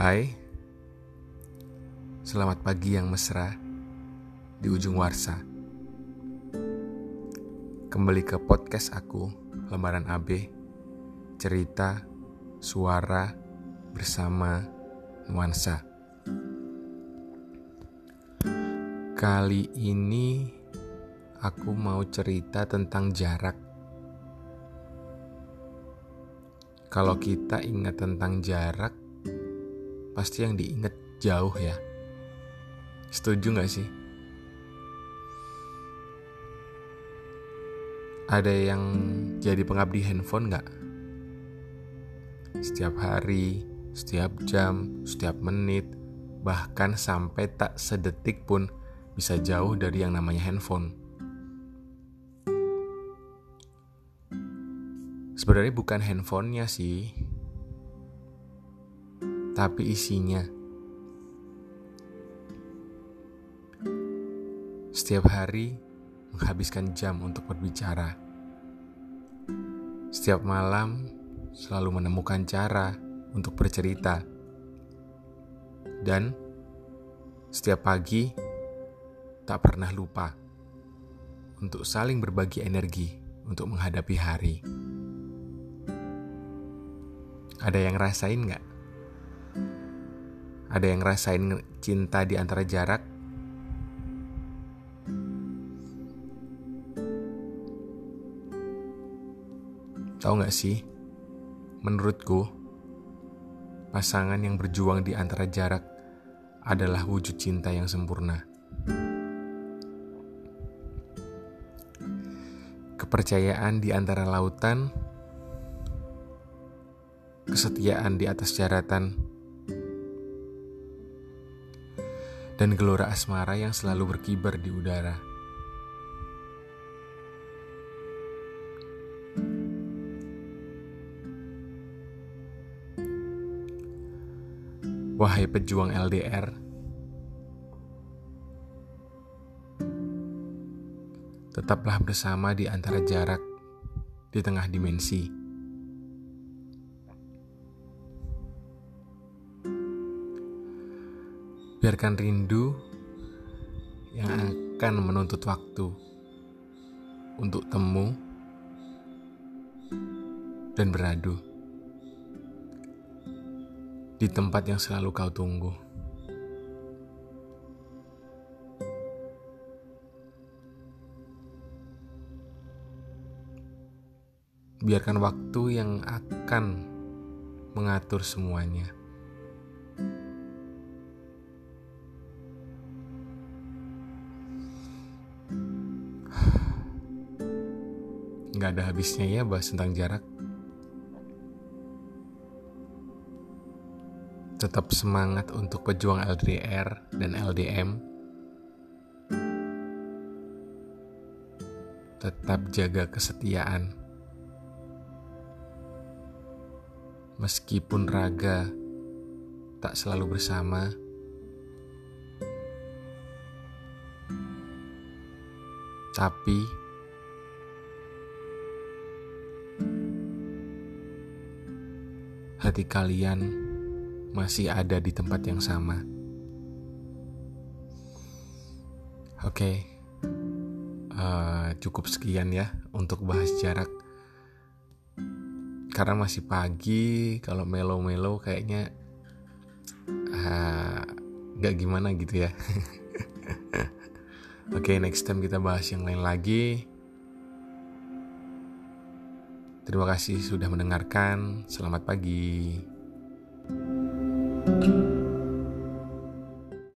Hai, selamat pagi yang mesra di ujung warsa. Kembali ke podcast aku, Lembaran AB, cerita, suara, bersama nuansa. Kali ini aku mau cerita tentang jarak. Kalau kita ingat tentang jarak, pasti yang diingat jauh ya. Setuju gak sih? Ada yang jadi pengabdi handphone gak? Setiap hari, setiap jam, setiap menit, bahkan sampai tak sedetik pun bisa jauh dari yang namanya handphone. Sebenarnya bukan handphonenya sih, tapi isinya. Setiap hari menghabiskan jam untuk berbicara. Setiap malam selalu menemukan cara untuk bercerita. Dan setiap pagi tak pernah lupa untuk saling berbagi energi untuk menghadapi hari. Ada yang rasain nggak? Ada yang rasain cinta di antara jarak? Tahu gak sih? Menurutku, pasangan yang berjuang di antara jarak adalah wujud cinta yang sempurna. Kepercayaan di antara lautan, kesetiaan di atas jaratan, dan gelora asmara yang selalu berkibar di udara. Wahai pejuang LDR, tetaplah bersama di antara jarak di tengah dimensi. Biarkan rindu yang akan menuntut waktu untuk temu dan beradu di tempat yang selalu kau tunggu. Biarkan waktu yang akan mengatur semuanya. Nggak ada habisnya ya bahas tentang jarak. Tetap semangat untuk pejuang LDR dan LDM. Tetap jaga kesetiaan. Meskipun raga tak selalu bersama, tapi hati kalian masih ada di tempat yang sama. Oke, okay. uh, eh, cukup sekian ya untuk bahas jarak. Karena masih pagi, kalau melo-melo kayaknya uh, gak gimana gitu ya. Oke, okay, next time kita bahas yang lain lagi. Terima kasih sudah mendengarkan. Selamat pagi. thank you